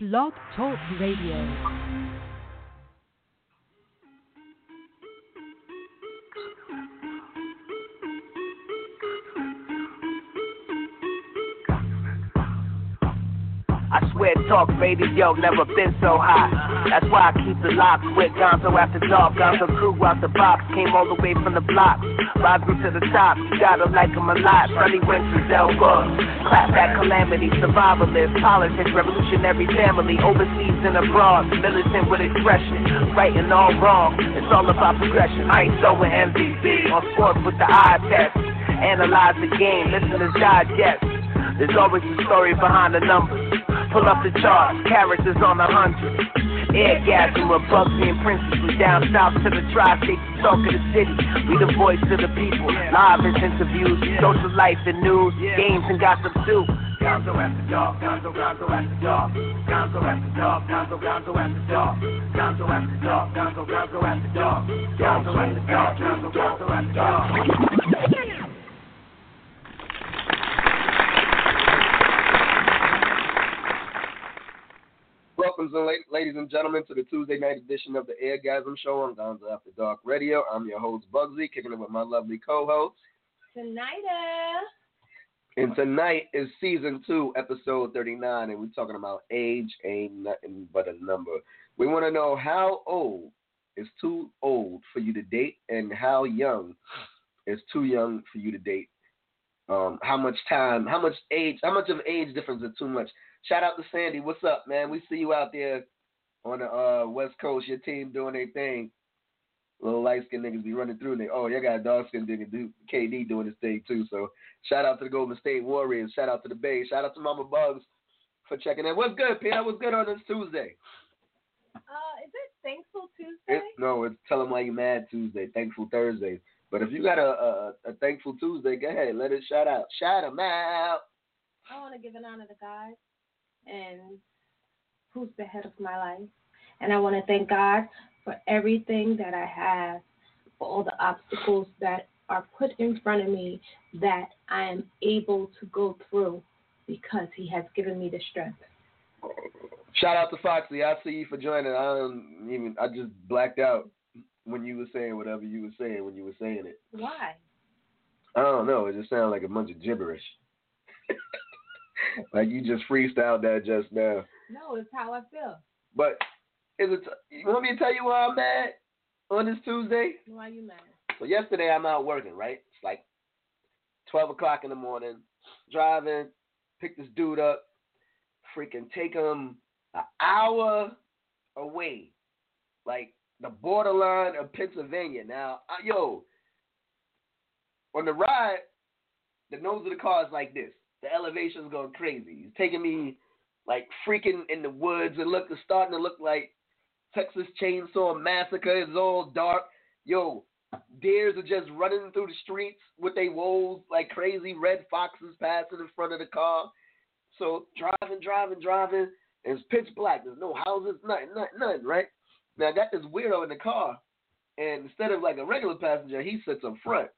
Blog Talk Radio. Talk radio never been so hot. That's why I keep the lock with Gonzo after dark. Gonzo crew out the box, came all the way from the block. Rise me to the top, you gotta like him a lot. Sunny Winters. Clap that calamity, survivalist, politics, revolutionary family, overseas and abroad. Militant with expression, and all wrong. It's all about progression. I ain't so with MVP, on sports with the eye test. Analyze the game, listeners digest. There's always a story behind the numbers. Pull up the charts, characters on a hundred. Eargasm with Buggsy and Princess. We down south to the tri-state, talk of the city. We the voice of the people. Live is interviews, social life and news, games and gossip too. Gonzo after dark, Gonzo, Gonzo after dark. Gonzo after dark, Gonzo, Gonzo after dark. Gonzo after dark, Gonzo, Gonzo after dark. Gonzo after dark, Gonzo, Gonzo after dark. Welcome, la- ladies and gentlemen, to the Tuesday night edition of the Eargasm Show on Gonzo After Dark Radio. I'm your host, Buggsy, kicking it with my lovely co-host. Tonight, And tonight is season two, episode 39, and we're talking about age ain't nothing but a number. We want to know how old is too old for you to date, and how young is too young for you to date. Um, how much time, how much age, how much of age difference is too much? Shout out to Sandy. What's up, man? We see you out there on the uh, West Coast. Your team doing their thing. Little light skinned niggas be running through and they, oh, you got a dark skinned nigga, do KD doing his thing too. So shout out to the Golden State Warriors. Shout out to the Bay. Shout out to Mama Bugs for checking in. What's good, Peter? What's good on this Tuesday? uh, is it Thankful Tuesday? It, no, it's Tell 'em Why You Mad Tuesday, Thankful Thursday. But if you got a, a, a Thankful Tuesday, go ahead, let it shout out. Shout 'em out. I want to give an honor to God and who's the head of my life. And I want to thank God for everything that I have, for all the obstacles that are put in front of me that I am able to go through because He has given me the strength. Shout out to Foxy. I see you for joining. I don't even. I just blacked out when you were saying whatever you were saying when you were saying it. Why? I don't know. It just sounded like a bunch of gibberish. like you just freestyled that just now. No, it's how I feel. But is it? You want me to tell you why I'm mad on this Tuesday? Why are you mad? So yesterday I'm out working. Right? It's like twelve o'clock in the morning. Driving, pick this dude up. Freaking take him an hour away, like the borderline of Pennsylvania. Now, I, yo, on the ride, the nose of the car is like this. The elevation's going crazy. He's taking me like freaking in the woods. It look it's starting to look like Texas Chainsaw Massacre. It's all dark. Yo, deers are just running through the streets with their wolves like crazy. Red foxes passing in front of the car. So driving, driving, driving. It's pitch black. There's no houses, nothing, nothing, nothing, right? Now I got this weirdo in the car, and instead of like a regular passenger, he sits up front.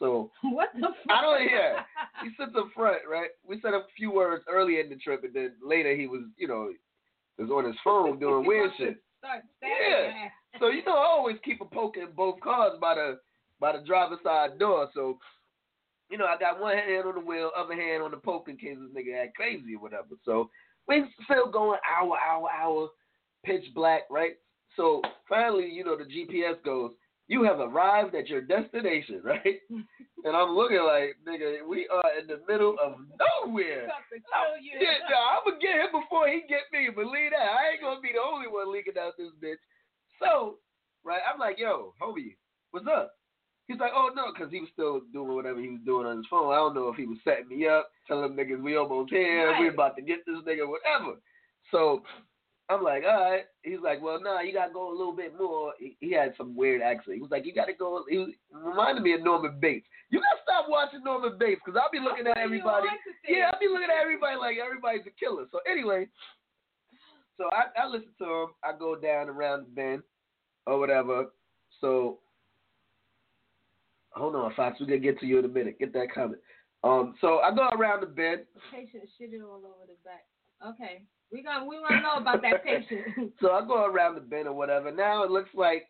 So What the fuck? I don't hear. He sits up front, right? We said a few words early in the trip, and then later he was, you know, was on his phone doing weird shit. Yeah. So you know, I always keep a poke in both cars by the by the driver's side door. So, you know, I got one hand on the wheel, other hand on the poke in case this nigga act crazy or whatever. So we still going hour, hour, hour, pitch black, right? So finally, you know, the GPS goes, you have arrived at your destination, right? and I'm looking like, nigga, we are in the middle of nowhere. About to kill you. Yeah, no, I'm gonna get him before he get me. Believe that. I ain't gonna be the only one leaking out this bitch. So, right, I'm like, yo, homie, what's up? He's like, oh no, because he was still doing whatever he was doing on his phone. I don't know if he was setting me up, telling them niggas we almost here, we about to get this nigga, whatever. So I'm like, all right. He's like, well, nah, you gotta go a little bit more. He, he had some weird accent. He was like, you gotta go. He was, reminded me of Norman Bates. You gotta stop watching Norman Bates because I'll be looking at everybody. Yeah, I'll be looking at everybody like everybody's a killer. So anyway, so I, I listen to him. I go down around the bend or whatever. So hold on, Fox. We're gonna get to you in a minute. Get that comment. Um, so I go around the bend. Patient shitted all over the back. Okay. We gonna we wanna know about that patient. so I go around the bend or whatever. Now it looks like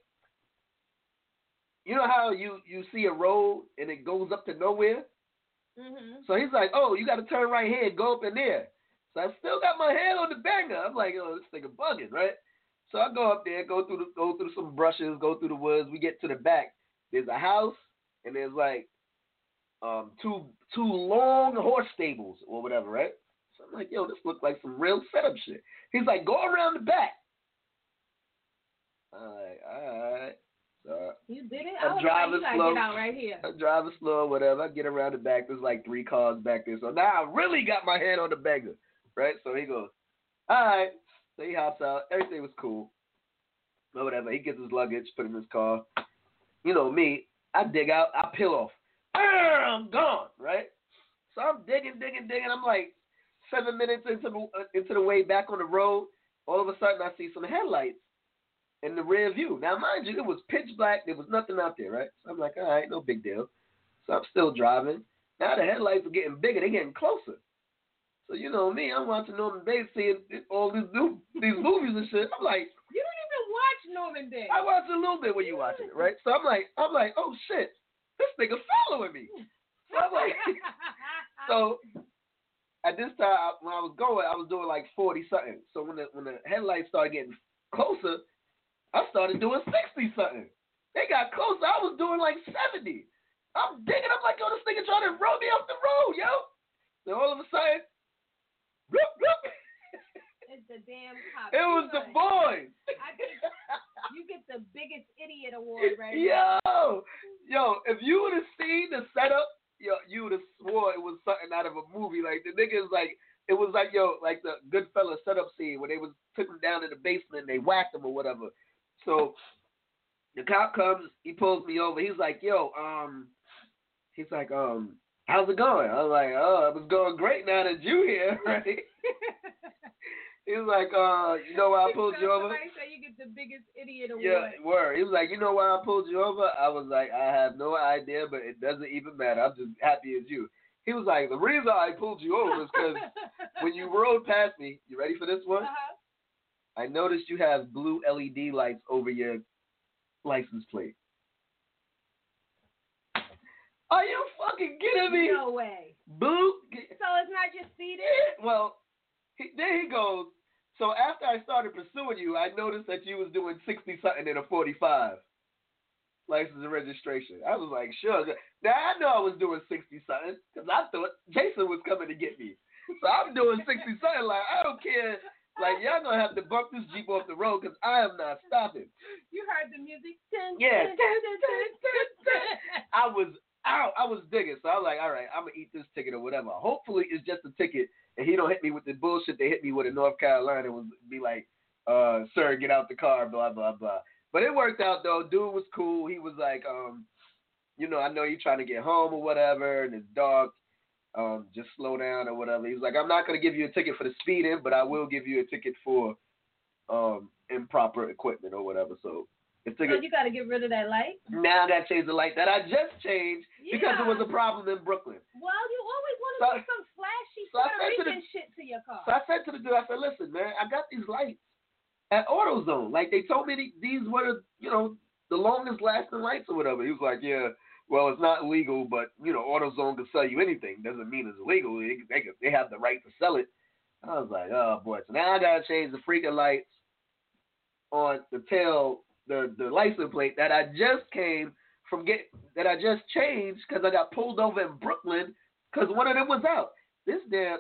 you know how you you see a road and it goes up to nowhere. mhm. So he's like, "Oh, you got to turn right here and go up in there." So I still got my hand on the banger. I'm like, "Oh, this nigga bugging, right?" So I go up there, go through the, go through some brushes, go through the woods. We get to the back. There's a house and there's like um two two long horse stables or whatever, right? I'm like, "Yo, this looks like some real setup shit." He's like, "Go around the back." I'm like, "All right." So You did it? I'm driving like, slow. right here. I'm driving slow, whatever. I get around the back. There's like three cars back there. So now I really got my hand on the banger, right? So he goes, all right. So he hops out. Everything was cool. But whatever. He gets his luggage, put it in his car. You know me. I dig out. I peel off. I'm gone, right? So I'm digging, digging, digging. I'm like seven minutes into the uh, into the way back on the road. All of a sudden, I see some headlights in the rear view. Now, mind you, it was pitch black. There was nothing out there, right? So I'm like, all right, no big deal. So I'm still driving. Now the headlights are getting bigger. They're getting closer. So you know me, I'm watching Norman Bates seeing all these new these movies and shit. I'm like, You don't even watch Norman Day. I watch a little bit when you watching it, right? So I'm like, I'm like, oh shit, this nigga following me. So I'm like, so at this time I- when I was going, I was doing like forty something. So when the when the headlights started getting closer, I started doing sixty something. They got closer. I was doing like seventy. I'm digging. I'm like, yo, this nigga trying to roll me off the road, yo. Then all of a sudden, whoop, whoop, it's the damn cop. it was the boys. I think you get the biggest idiot award right now. Yo, yo, if you would have seen the setup, yo, you would have swore it was something out of a movie. Like the niggas, like it was like yo, like the Goodfellas setup scene where they was took him down in the basement and they whacked him or whatever. So the cop comes, he pulls me over. He's like, yo, um, he's like, um, how's it going? I was like, oh, it was going great now that you here, right? he was like, uh, you know why I pulled you over? Somebody say you get the biggest idiot award. Yeah, word. He was like, you know why I pulled you over? I was like, I have no idea, but it doesn't even matter. I'm just happy as you. He was like, the reason I pulled you over is because when you rode past me, you ready for this one? Uh-huh. I noticed you have blue LED lights over your license plate. Are you fucking kidding me? No way. Blue? So it's not just seated? Well, he, there he goes. So after I started pursuing you, I noticed that you was doing 60 something in a 45 license and registration. I was like, sure. Now I know I was doing 60 something because I thought Jason was coming to get me. So I'm doing 60 something. Like, I don't care. Like, y'all gonna have to bump this Jeep off the road because I am not stopping. You heard the music? Dun, Yeah. dun, dun. I was out. I was digging. So I was like, all right, I'm gonna eat this ticket or whatever. Hopefully it's just a ticket and he don't hit me with the bullshit they hit me with in North Carolina and be like, uh, sir, get out the car, blah, blah, blah. But it worked out though. Dude was cool. He was like, um, you know, I know you're trying to get home or whatever, and it's dark. Um, just slow down or whatever. He was like, I'm not gonna give you a ticket for the speeding, but I will give you a ticket for um improper equipment or whatever. So the So you got to get rid of that light? now that gotta the light that I just changed because it was a problem in Brooklyn. Well, you always So- some flashy so I Puerto said to the- Rican shit to your car. So I said to the dude, I said, listen, man, I got these lights at AutoZone. Like they told me the- these were, you know, the longest lasting lights or whatever. He was like, yeah, well, it's not legal, but you know, AutoZone can sell you anything. Doesn't mean it's illegal. They they, they have the right to sell it. I was like, oh boy. So now I gotta change the freaking lights on the tail, the the license plate that I just came from get that I just changed because I got pulled over in Brooklyn because one of them was out. This damn,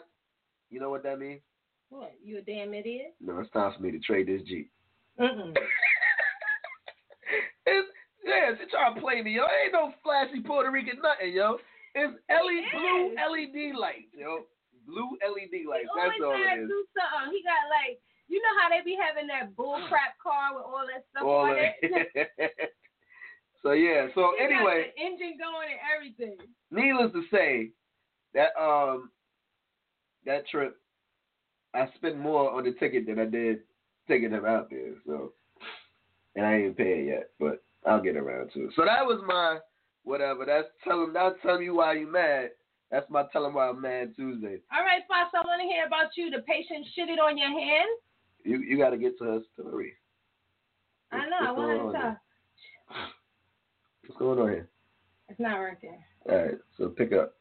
you know what that means? What? You a damn idiot? No, it's time for me to trade this Jeep. Mm-mm. it's, yeah, she trying to play me, yo. Ain't no flashy Puerto Rican nothing, yo. It's LED, blue. LED lights, yo. Blue LED lights. That's all it is. do something. He got like, you know how they be having that bull crap car with all that stuff All on that- it? so yeah. So He anyway, the engine going and everything. needless to say, that um that trip, I spent more on the ticket than I did taking them out there. So, and I ain't paid yet, but I'll get around to it. So that was my whatever. That's telling that's telling you why you mad. That's my tell him why I'm mad Tuesday. All right, Fox, I want to hear about you. The patient shitted on your hand. You you got to get to her story. I know. I want to talk. What's going on here? It's not working. All right, so pick up.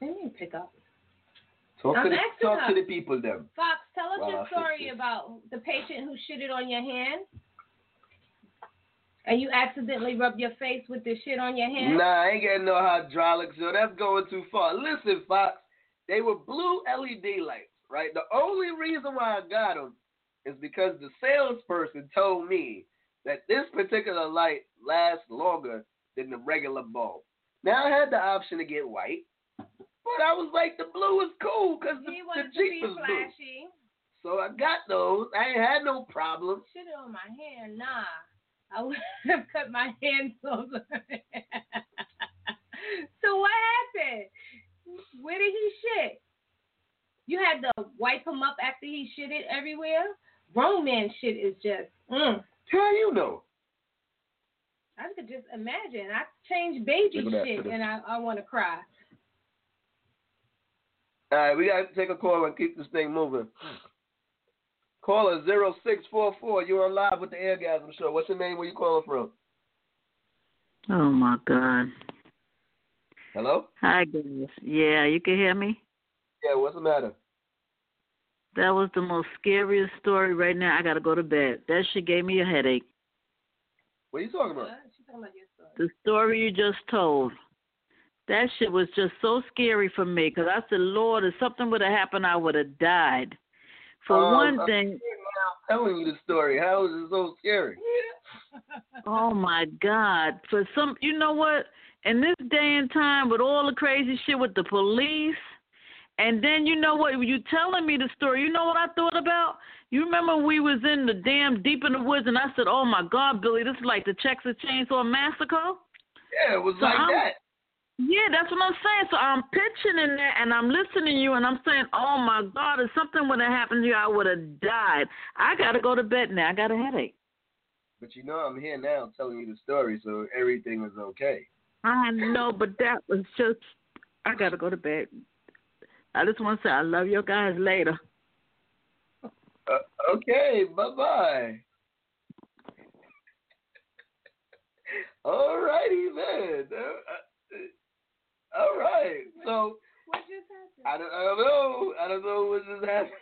Let me pick up. Talk I'm to the asking talk her. to the people them. Fox, tell us Well, your story about the patient who shitted on your hand. And you accidentally rubbed your face with the shit on your hand? Nah, I ain't getting no hydraulics, yo. That's going too far. Listen, Fox, they were blue LED lights, right? The only reason why I got them is because the salesperson told me that this particular light lasts longer than the regular bulb. Now I had the option to get white, but I was like, the blue is cool because the, He the wanted to Jeep be is blue. So I got those. I ain't had no problem. Shit on my hand, nah. I would have cut my hands off. so what happened? Where did he shit? You had to wipe him up after he shitted everywhere? Grown man shit is just, mm. How you know? I could just imagine. I change baby Look at that, shit and I, I want to cry. All right, we got to take a call and keep this thing moving. Caller 0644, you're on live with the Eargasm Show. What's your name? Where you calling from? Oh my God. Hello? Hi guys. Yeah, you can hear me? Yeah, what's the matter? That was the most scariest story right now. I gotta go to bed. That shit gave me a headache. What are you talking about? What? She's talking about your story. The story you just told. That shit was just so scary for me because I said, Lord, if something would have happened, I would have died. For Um, one I'm thing, telling you the story. How is it so scary? oh my God. For some, you know what? In this day and time, with all the crazy shit with the police, and then you know what? You telling me the story. You know what I thought about? You remember we was in the damn deep in the woods, and I said, "Oh my God, Billy, this is like the Texas Chainsaw Massacre." Yeah, it was So like I'm- that. Yeah, that's what I'm saying. So I'm pitching in there and I'm listening to you and I'm saying, oh my God, if something would have happened to you, I would have died. I got to go to bed now. I got a headache. But you know I'm here now telling you the story, so everything is okay. I know, but that was just, I got to go to bed. I just want to say, I love you guys later. Uh, okay, bye bye. All righty then. Uh, uh, all right. So What just happened? I don't, I don't know. I don't know what just happened.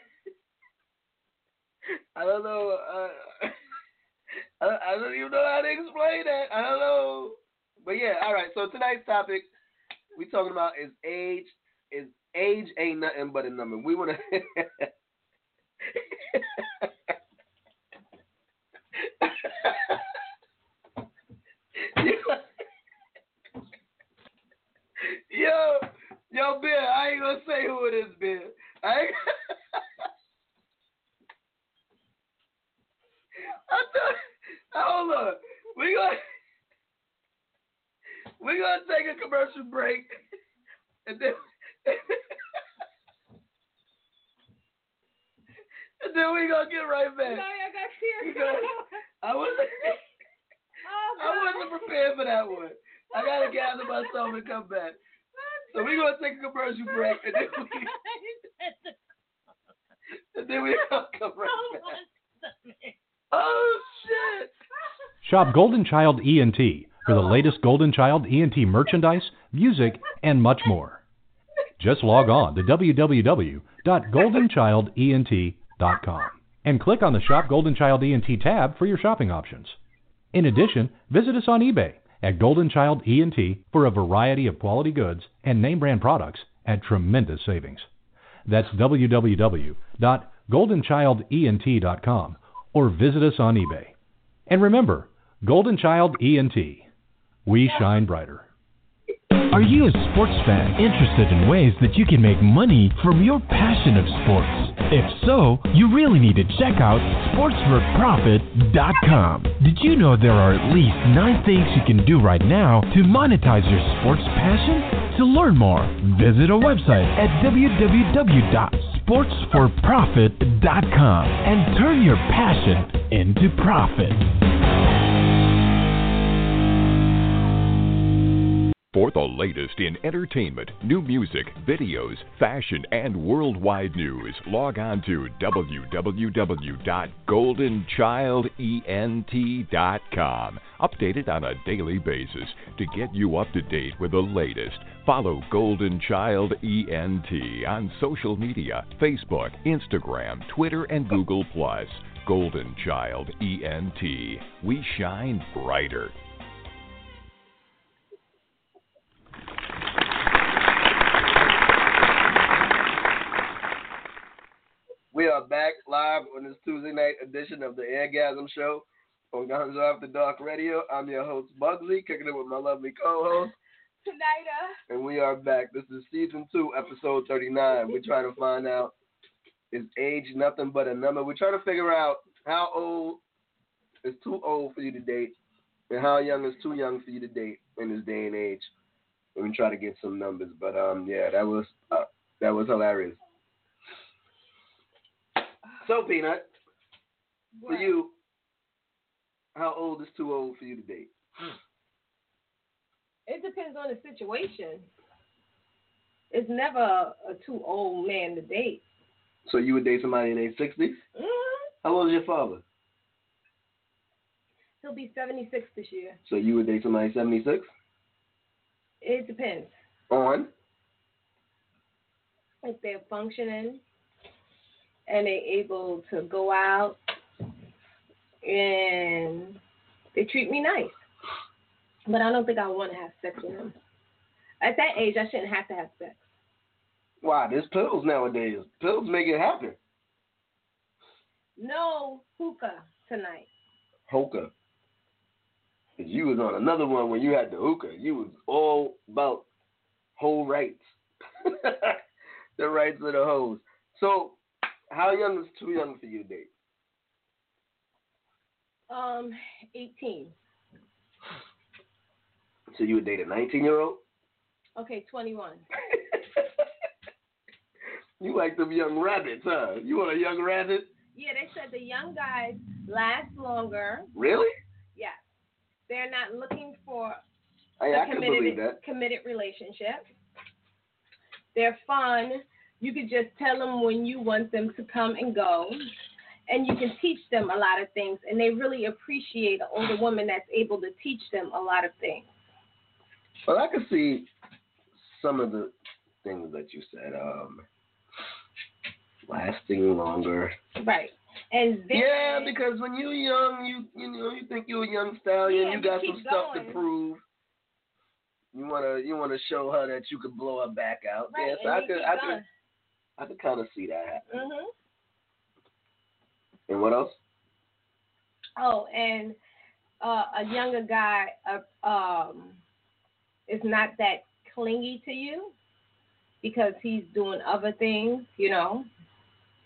I don't know. Uh, I, I don't even know how to explain that. I don't know. But yeah, all right. So tonight's topic we talking about is age. Is age ain't nothing but a number. We want to. yo, yo, Bill, I ain't gonna say who it is, Bill. I ain't... I thought, hold on, we gonna we gonna take a commercial break, and then and then we gonna get right back. Sorry, I got. I wasn't oh, I wasn't prepared for that one. I gotta gather myself and come back. So we're gonna take a commercial break, and then we and then we come right back. Oh shit! Shop Golden Child ENT for the latest Golden Child ENT merchandise, music, and much more. Just log on to www.goldenchildent.com and click on the Shop Golden Child ENT tab for your shopping options. In addition, visit us on eBay at Golden Child ENT for a variety of quality goods and name brand products at tremendous savings. That's www.goldenchildent.com or visit us on eBay. And remember, Golden Child ENT. We shine brighter. Are you a sports fan interested in ways that you can make money from your passion of sports? If so, you really need to check out sportsforprofit.com. Did you know there are at least nine things you can do right now to monetize your sports passion? To learn more, visit our website at www.sportsforprofit.com and turn your passion into profit. For the latest in entertainment, new music, videos, fashion, and worldwide news, log on to www.goldenchildent.com. Updated on a daily basis to get you up to date with the latest. Follow Golden Child ENT on social media Facebook, Instagram, Twitter, and Google. Golden Child ENT. We shine brighter. We are back live on this Tuesday night edition of the Eargasm Show on Gonzo After Dark Radio. I'm your host, Buggsy, kicking it with my lovely co-host. Tinida. And we are back. This is season two, episode 39. We're trying to find out is age nothing but a number? We're trying to figure out how old is too old for you to date and how young is too young for you to date in this day and age. And we try to get some numbers. But um yeah, that was uh, that was hilarious. So, Peanut, for you, how old is too old for you to date? It depends on the situation. It's never a, a too old man to date. So you would date somebody in their 60s? mm How old is your father? He'll be 76 this year. So you would date somebody 76? It depends. On? If they're functioning and they're able to go out and they treat me nice. But I don't think I want to have sex with them. At that age, I shouldn't have to have sex. Wow, there's pills nowadays. Pills make it happen. No hookah tonight. Hookah. you was on another one when you had the hookah. You was all about whole rights. the rights of the hoes. So, how young is too young for you to date? Um, 18. So you would date a 19 year old? Okay, 21. you like them young rabbits, huh? You want a young rabbit? Yeah, they said the young guys last longer. Really? Yes. They're not looking for Hey, a I can believe committed that. committed relationship. They're fun. You could just tell them when you want them to come and go, and you can teach them a lot of things. And they really appreciate an older woman that's able to teach them a lot of things. Well, I can see some of the things that you said. Um, lasting longer. Right. And then, Yeah, because when you're young, you you know you think you're a young stallion. Yeah, you got some stuff to prove. You wanna you wanna show her that you can blow her back out. right, yeah, so I could I going. could I could kind of see that happening. Mhm. And what else? Oh, and uh, a younger guy uh, um, is not that clingy to you because he's doing other things, you know,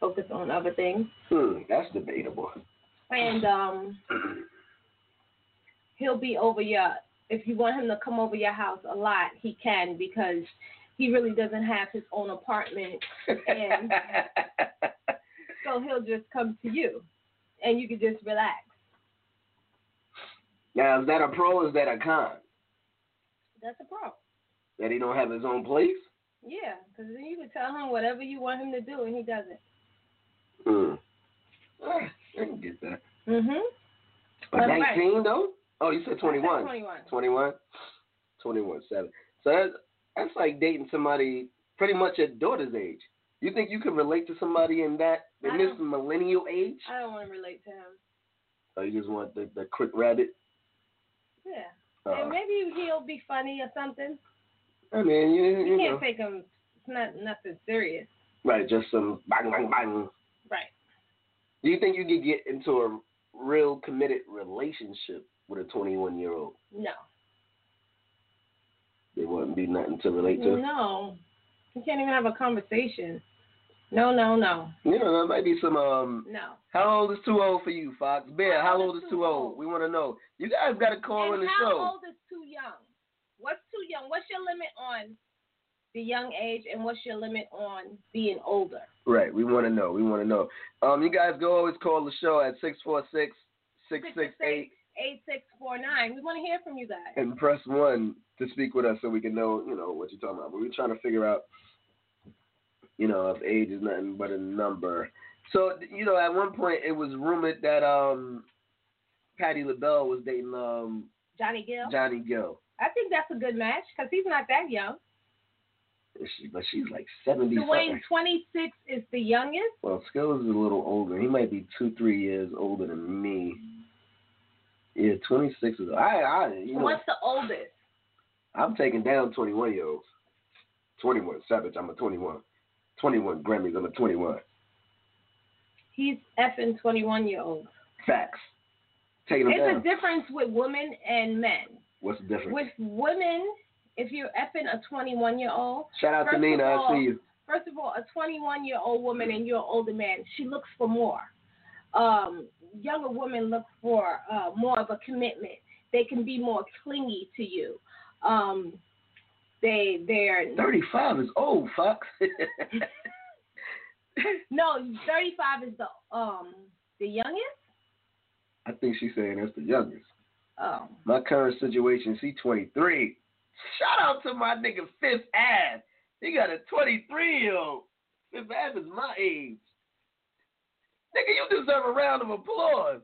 focus on other things. Hmm, that's debatable. And um, he'll be over your, if you want him to come over your house a lot, he can because he really doesn't have his own apartment. And so he'll just come to you and you can just relax. now is that a pro? Or is that a con? That's a pro. That he don't have his own place? Yeah, because then you can tell him whatever you want him to do, and he does it. Hmm. Ah, I can get that. Mhm. But That's right. 19 though? Oh, you said 21. Twenty-one. 21? 21, 7. So that's, that's like dating somebody pretty much at daughter's age. You think you can relate to somebody in that, in I this millennial age? I don't want to relate to him. Or you just want the, the quick rabbit? Yeah. Uh, and maybe he'll be funny or something. I mean, you, You you can't know. take him. It's not nothing serious. Right, just some bang, bang, bang. Right. Do you think you could get into a real committed relationship with a 21 year old? No. There wouldn't be nothing to relate to? No. You can't even have a conversation. No, no, no, You know, there might be some um no. How old is too old for you, Fox? Bear, How how old old is too old? old? We want to know. You guys got to call in the how show. How old is too young? What's too young? What's your limit on the young age, and what's your limit on being older? Right, we want to know. We want to know. Um, you guys go always call the show at 646 668 8649. We want to hear from you guys. And press one to speak with us so we can know, you know, what you're talking about. But we're trying to figure out, you know, if age is nothing but a number. So, you know, at one point it was rumored that um Patti LaBelle was dating um Johnny Gill. Johnny Gill. I think that's a good match because he's not that young. She, but she's like 70 Dwayne, 26 is the youngest. Well, Skills is a little older. He might be two, three years older than me. Yeah, 26 is. I, I, you know, What's the oldest? I'm taking down 21 year olds. 21 Savage. I'm a 21. 21 Grammys. I'm a 21. He's effing 21 year old. Facts. Taking them It's down. a difference with women and men. What's the difference? With women, if you're effing a 21 year old, Shout out to Nina. of I see you. first of all, a 21 year old woman and you're an older man, she looks for more. Um, younger women look for uh, more of a commitment. They can be more clingy to you. Um, they they're 35 is old, fuck. no 35 is the um the youngest. I think she's saying that's the youngest. Oh, My current situation, she 23. Shout out to my nigga Fifth Ave. He got a 23 year old. Fifth Ave is my age. Nigga, you deserve a round of applause.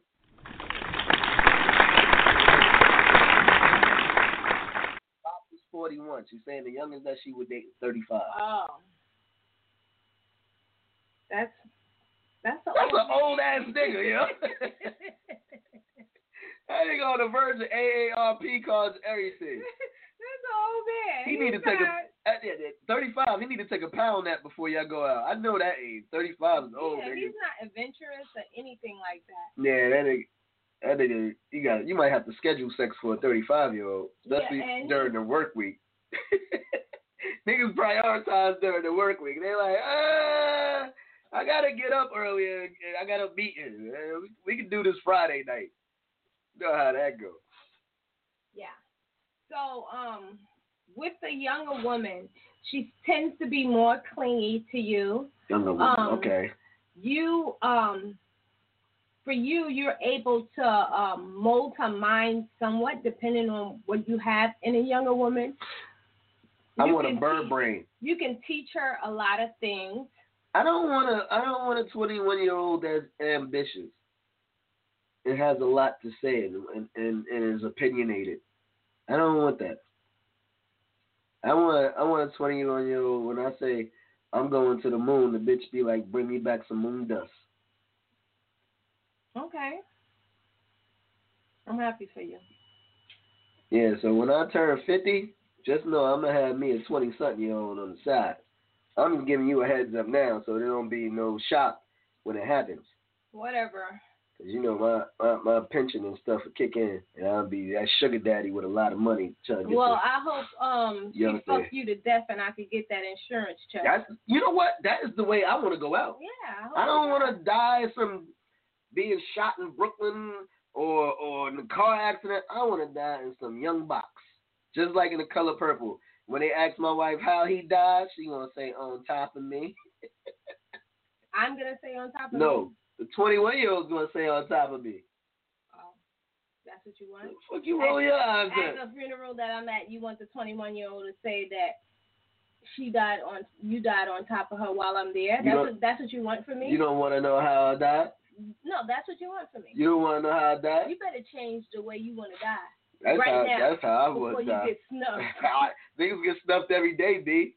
Bob is 41. She's saying the youngest that she would date is 35. oh, that's that's a That's old an old ass nigga, yo. That nigga on the verge of AARP cards, everything. That's an old man. He need to take a at, at, at 35. He need to take a pound nap before y'all go out. I know that age. 35 is old, yeah, nigga. he's not adventurous or anything like that. Yeah, that nigga. That nigga, you got. You might have to schedule sex for a 35 year old, especially Yeah, and- during the work week. Niggas prioritize during the work week. They're like, ah, I gotta get up earlier. I got a meeting. Uh, We, we can do this Friday night. You know how that goes. Yeah. So, um, with the younger woman, she tends to be more clingy to you. Younger woman. Um, okay. You, um, for you, you're able to um, mold her mind somewhat, depending on what you have in a younger woman. I You want a bird teach- brain. You can teach her a lot of things. I don't want to. I don't want a 21 year old that's ambitious. It has a lot to say and, and and and is opinionated. I don't want that. I want I want a 21 year old. When I say I'm going to the moon, the bitch be like, bring me back some moon dust. Okay. I'm happy for you. Yeah. So when I turn 50, just know I'm gonna have me a 20 something year old on the side. I'm just giving you a heads up now, so there don't be no shock when it happens. Whatever. Cause you know my, my my pension and stuff will kick in, and I'll be that sugar daddy with a lot of money trying to get. Well, I hope um she fuck you to death and I could get that insurance check. that's you know what? That is the way I want to go out. yeah. hope I don't want to die from being shot in Brooklyn or or in a car accident. I want to die in some young box, just like in the color purple. When they ask my wife how he died, she gonna say on top of me. I'm gonna say on top of No, me. No, the 21 year old's gonna say on top of me. Oh, that's what you want. Fuck you roll your eyes At at. the funeral that I'm at, you want the 21 year old to say that she died on you died on top of her while I'm there. That's what that's what you want from me. You don't want to know how I died. No, that's what you want from me. You don't want to know how I die? You better change the way you want to die That's right how. now That's how I before would you get snuffed. Niggas get snuffed every day, B.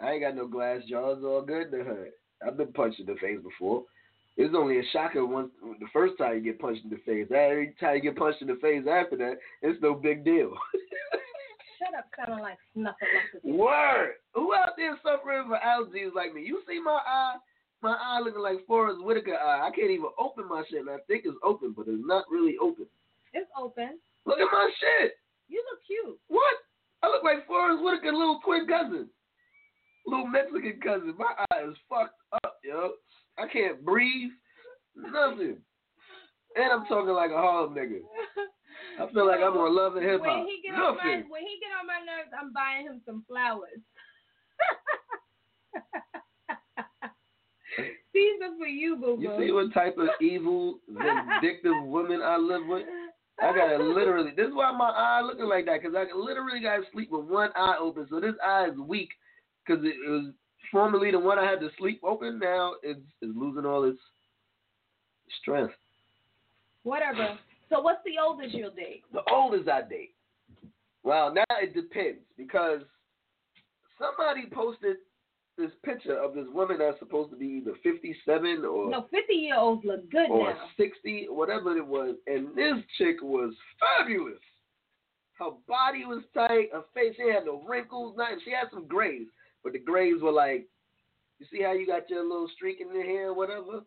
I ain't got no glass jaws. All good in the hood. I've been punched in the face before. It's only a shocker once the first time you get punched in the face. Every time you get punched in the face after that, it's no big deal. Shut up, kind of like snuffle up. Word. Who out there suffering from allergies like me? You see my eye? My eye looking like Forest Whitaker eye. I can't even open my shit, and I think it's open, but it's not really open. It's open. Look at my shit. You look cute. What? I look like Forest Whitaker, little twin cousin. Little Mexican cousin. My eye is fucked up, yo. I can't breathe. Nothing. And I'm talking like a Harlem nigga. I feel like I'm on Love and Hip Hop. When he get on my Nothing. when he get on my nerves, I'm buying him some flowers. These are for you, boo boo. You see what type of evil, vindictive woman I live with? I gotta literally. This is why my eye looking like that, cause I literally gotta sleep with one eye open. So this eye is weak, cause it, it was formerly the one I had to sleep open. Now it's, it's losing all its strength. Whatever. So what's the oldest you'll date? The oldest I date. Well, now it depends because somebody posted this picture of this woman that's supposed to be either 57 or No, 50 year olds look good or now. 60, whatever it was, and this chick was fabulous. Her body was tight, her face, she had no wrinkles, nothing. She had some grays, but the grays were like, you see how you got your little streak in your hair, whatever?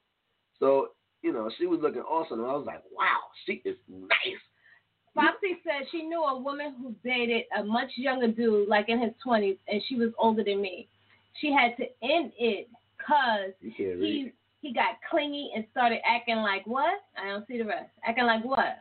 So, you know, she was looking awesome. And I was like, wow, she is nice. Foxy said she knew a woman who dated a much younger dude, like in his 20s, and she was older than me. She had to end it because he read. he got clingy and started acting like what? I don't see the rest. Acting like what?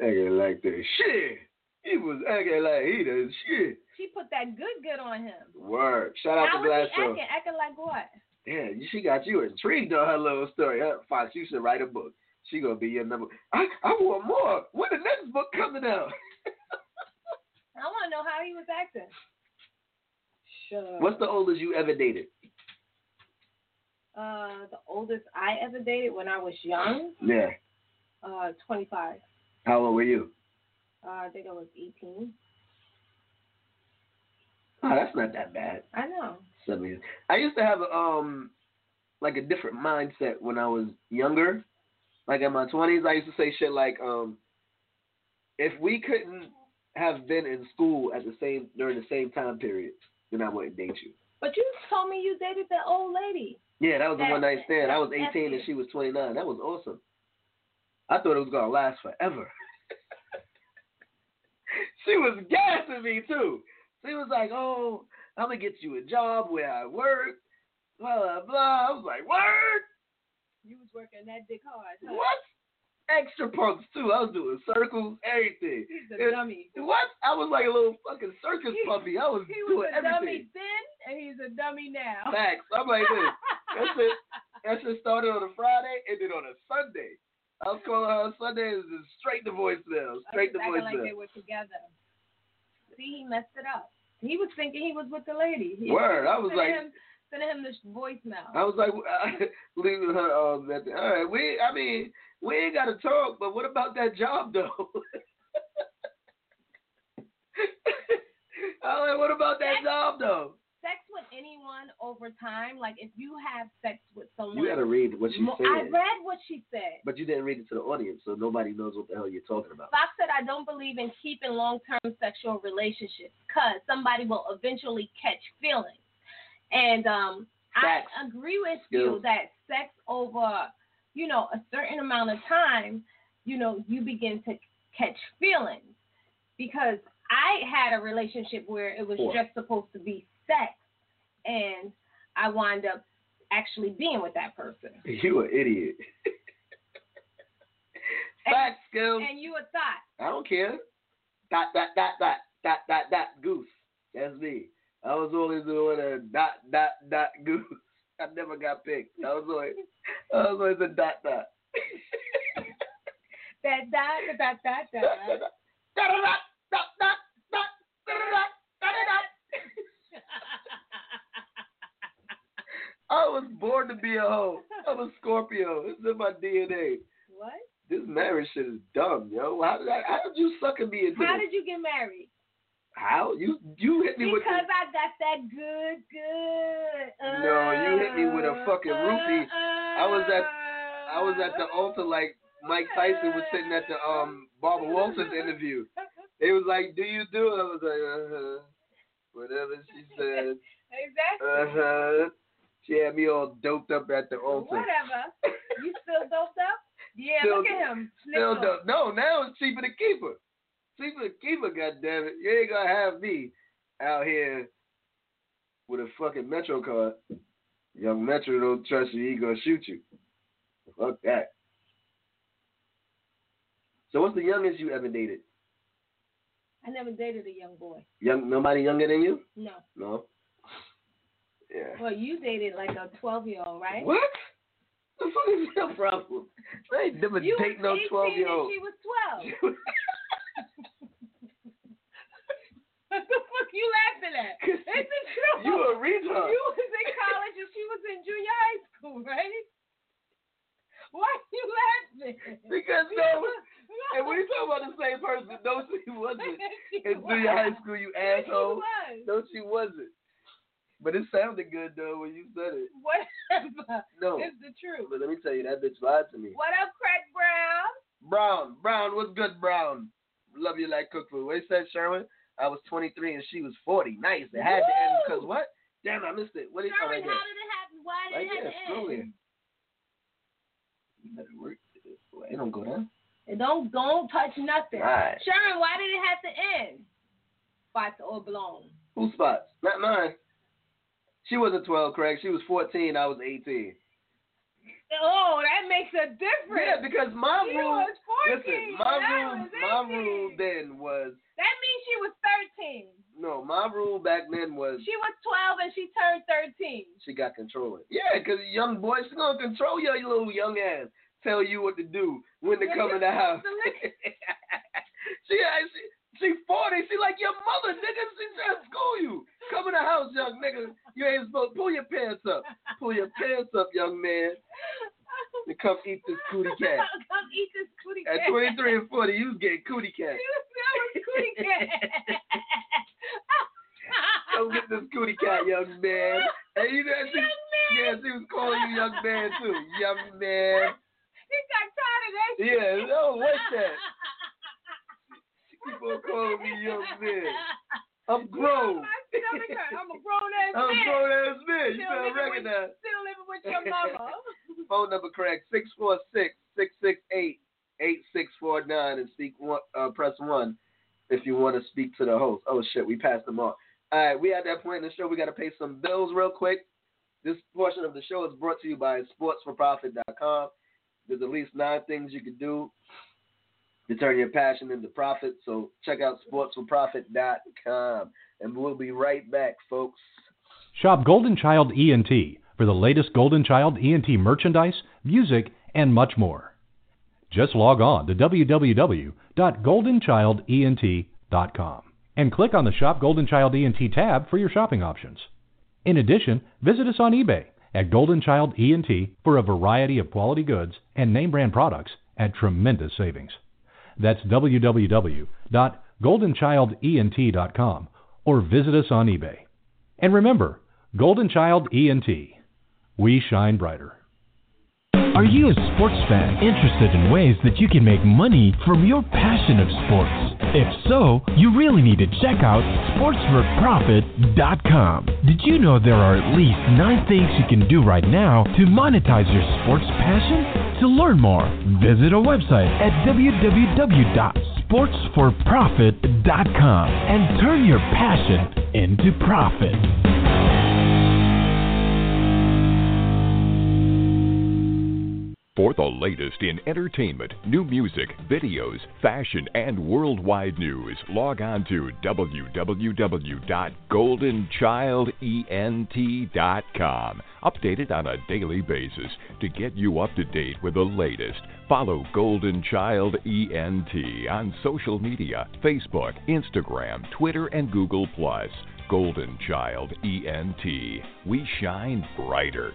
Acting like the shit. He was acting like he the shit. She put that good good on him. Word. Shout out How to was Glass he Show. acting? Acting like what? Yeah, she got you intrigued on her little story. Huh? Fox, you should write a book. She gonna be your number. I I want more. When the next book coming out? I want to know how he was acting. What's the oldest you ever dated? uh the oldest I ever dated when I was young? Yeah. Uh, 25. How old were you? Uh, I think I was 18. Oh, that's not that bad. I know. Seven years. I used to have um like a different mindset when I was younger. Like in my twenties, I used to say shit like, um, if we couldn't have been in school at the same during the same time period, then I wouldn't date you. But you told me you dated that old lady. Yeah, that was the That- one night stand. I was 18 and she was 29. That was awesome. I thought it was gonna last forever. she was gassing me too. She was like, "Oh, I'm gonna get you a job where I work." Blah blah blah. I was like, "Word? You was working that dick hard. Huh? What? Extra pumps too. I was doing circles, everything. He's a It- dummy. What? I was like a little fucking circus He- puppy. I was He doing was a dummy everything. then, and he's a dummy now. Facts. I'm like this. That's it. That shit started on a Friday, ended on a Sunday. I was calling her on Sunday and just straight to voicemail. Straight to I was acting like they were together. See, he messed it up. He was thinking he was with the lady. He, Word. I was like, him, sending him this voicemail. I was like, leaving her um, at the, all right, we, I mean, we ain't got to talk, but what about that job though? I was like, what about that job though? Sex with anyone over time, like if you have sex with someone, You got to read what she Mo- I said, read what she said. but you didn't read it to the audience, so nobody knows what the hell you're talking about. Fox said, I don't believe in keeping long term sexual relationships because somebody will eventually catch feelings. And um, I agree with you Skills. that sex over, you know, a certain amount of time, you know, you begin to catch feelings. Because I had a relationship where it was Four. just supposed to be sex, and I wind up actually being with that person. You an idiot. Facts, skills. And you a thought. I don't care. Dot dot dot dot dot dot dot goose. That's me. I was always doing a dot dot dot goose. I never got picked. I was always I was always a dot dot. That dot, dot, dot, dot. Dot dot dot dot dot dot dot dot dot. I was born to be a hoe. I'm a Scorpio. It's in my DNA. What? This marriage shit is dumb, yo. How did I, how did you sucker me into How this? did you get married? How you you hit me with Because I got that good, good. Uh, No, you hit me with a fucking roofie. I was at I was at the altar like Mike Tyson was sitting at the um Barbara Walters interview. It was like, "Do you do?" I was like, "Uh huh." Whatever she said. Exactly. Uh huh. She had me all doped up at the altar. Whatever. You still doped up? Yeah, Still- look at him. Still Sniffle. dope. No, now it's cheaper to keep her. Cheaper to keep her. Goddamn it! You ain't gonna have me out here with a fucking Metro card. Young Metro don't trust you. He gonna shoot you. Fuck that. So what's the youngest you ever dated? I never dated a young boy. Young, nobody younger than you? No. No. Yeah. Well, you dated like a 12 year old, right? What? The fuck is your problem? I ain't never You date no twelve year old. she was 12. what the fuck you laughing at? It's the truth. You a retard. You was in college and she was in junior high school, right? Why are you laughing? Because no, and we talking about the same person. No, she wasn't. In junior high school, you asshole. No, she wasn't. But it sounded good though when you said it. Whatever. No. It's the truth. But let me tell you, that bitch lied to me. What up, Craig Brown? Brown, Brown, what's good, Brown? Love you like cook food. What you said, Sherwin? I was 23 and she was 40. Nice. It had to end because what? Damn, I missed it. What is oh, Sherwin, right how did it happen? Why did Right it have there, to scroll end? You better work. It don't go down. And don't don't touch nothing. Right. Sharon, why did it have to end? Spots or blown. Who spots? Not mine. She wasn't 12, Craig. She was 14. I was 18. Oh, that makes a difference. Yeah, because my she rule. was 14. Listen, my rule, my rule then was That means she was 13. no. My rule back then was She was 12 and she turned 13. she got control. of it. Yeah, because young boy, she gonna control your little young ass. Tell you what to do when to Yeah, come in the house. she, she she 40. She like your mother, nigga. She trying to school you. Come in the house, young nigga. You ain't supposed to pull your pants up. Pull your pants up, young man. And come eat this cootie cat. Come eat this cootie cat. At 23 and 40, you was getting cootie cat. That was cootie cat. Come get this cootie cat, young man. And you know, she, Young man. yeah, she was calling you young man too. Young man. He got tired of that shit. Yeah, no, what's that? On calling me young man. I'm grown. I'm a grown ass I'm man. grown ass man. You Still better living with- Still living with your mama. Phone number correct: six four six six six eight eight six four nine, and speak one. Uh, press one if you want to speak to the host. Oh shit, we passed them on. All right, we at that point in the show. We got to pay some bills real quick. This portion of the show is brought to you by SportsForProfit.com. There's at least nine things you can do to turn your passion into profit. So check out SportsForProfit.com, and we'll be right back, folks. Shop Golden Child ENT for the latest Golden Child ENT merchandise, music, and much more. Just log on to www.goldenchildent.com and click on the Shop Golden Child ENT tab for your shopping options. In addition, visit us on eBay at Golden Child ENT for a variety of quality goods and name brand products at tremendous savings. That's www.goldenchildent.com or visit us on eBay. And remember, Golden Child ENT. We shine brighter. Are you a sports fan interested in ways that you can make money from your passion of sports? If so, you really need to check out sportsforprofit.com. Did you know there are at least nine things you can do right now to monetize your sports passion? To learn more, visit our website at www.sportsforprofit.com and turn your passion into profit. For the latest in entertainment, new music, videos, fashion, and worldwide news, log on to www.goldenchildent.com. Updated on a daily basis to get you up to date with the latest. Follow Golden Child ENT on social media Facebook, Instagram, Twitter, and Google. Golden Child ENT. We shine brighter.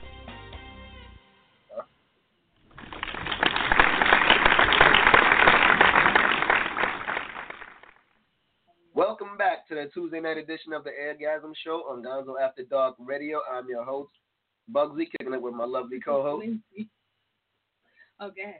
Welcome back to the Tuesday night edition of the Eargasm Show on Gonzo After Dark Radio. I'm your host, Buggsy, kicking it with my lovely co-host. Okay.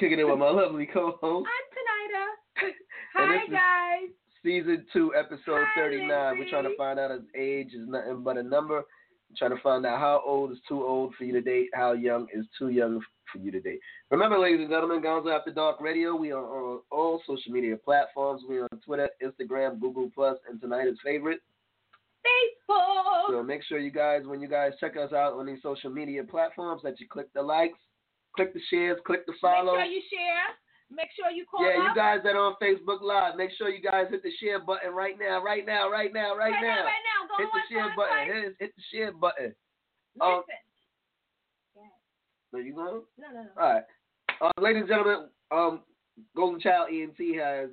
Kicking it with my lovely co-host. I'm Tinida. Hi guys. Season 2, Episode Hi, 39. We're trying to find out his age is nothing but a number. We're trying to find out how old is too old for you to date, how young is too young for you today. Remember, ladies and gentlemen, Gonzo After Dark Radio. We are on all social media platforms. We're on Twitter, Instagram, Google Plus, and tonight's favorite. Facebook. So make sure you guys, when you guys check us out on these social media platforms, that you click the likes, click the shares, click the follow. Make sure you share. Make sure you call Yeah, you guys that are on Facebook Live, make sure you guys hit the share button right now, right now, right now, right, right now. now, right now. Go Hit the share button. Hit, hit the share button. Um, So you going? No, no, no. All right. Uh, ladies and gentlemen, um, Golden Child ENT has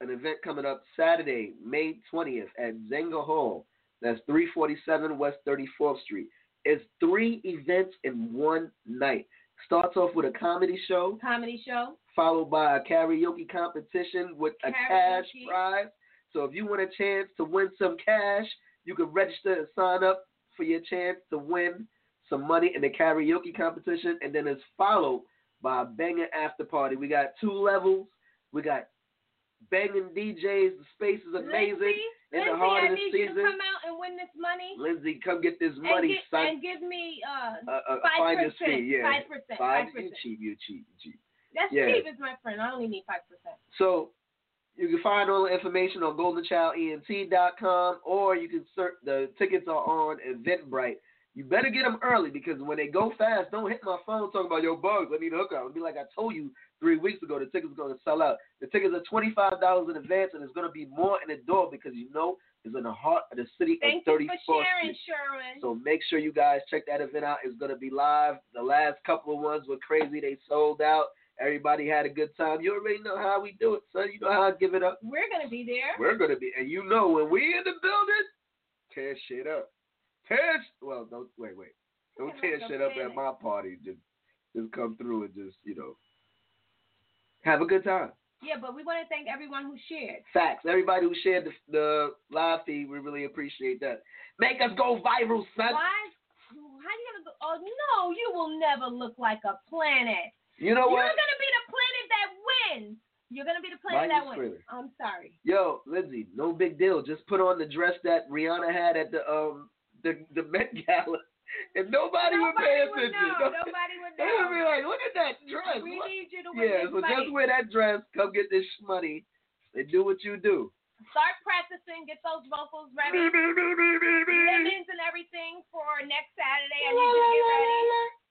an event coming up Saturday, May 20th at Zenga Hall. That's 347 West 34th Street. It's three events in one night. Starts off with a comedy show, Comedy show. followed by a karaoke competition with a cash prize. So if you want a chance to win some cash, you can register and sign up for your chance to win some money in the karaoke competition, and then it's followed by a banging after party. We got two levels. We got banging DJs. The space is amazing. Lindsay, in the Lindsay, heart I of the need you to season. come out and win this money. Lindsay, come get this and, money, get, son. and give me uh uh, uh, five percent. yeah. Five percent. Five, you cheap, you cheap, you cheap. That's yeah. cheap, is my friend. I only need five percent. So you can find all the information on goldenchildent.com or you can search the tickets are on Eventbrite. You better get them early because when they go fast, don't hit my phone talking about your bugs. I need a hookup. It'll be like I told you three weeks ago. The tickets are going to sell out. The tickets are twenty five dollars in advance, and it's going to be more in the door because you know it's in the heart of the city Thank of you for sharing, Street. Sherwin. So make sure you guys check that event out. It's going to be live. The last couple of ones were crazy. They sold out. Everybody had a good time. You already know how we do it, son. You know how I give it up. We're gonna be there. We're gonna be, and you know when we in the building, tear shit up. Tear, well, don't wait, wait, don't tear shit up at my party. Just, just come through and just, you know, have a good time. Yeah, but we want to thank everyone who shared. Facts. Everybody who shared the, the live feed, we really appreciate that. Make us go viral, son. Why? How you gonna go? Oh no, you will never look like a planet. You know what? You're gonna be the planet that wins. You're gonna be the planet you that wins. I'm sorry. Yo, Lindsay, no big deal. Just put on the dress that Rihanna had at the um the the Met Gala, and nobody, would pay Nobody would attention. know. Nobody would know. They would be like, look at that dress. We What- need you to win Yeah, so money. just wear that dress, come get this money, and do what you do. Start practicing. Get those vocals ready. Lemons and everything for next Saturday. I need you to get ready.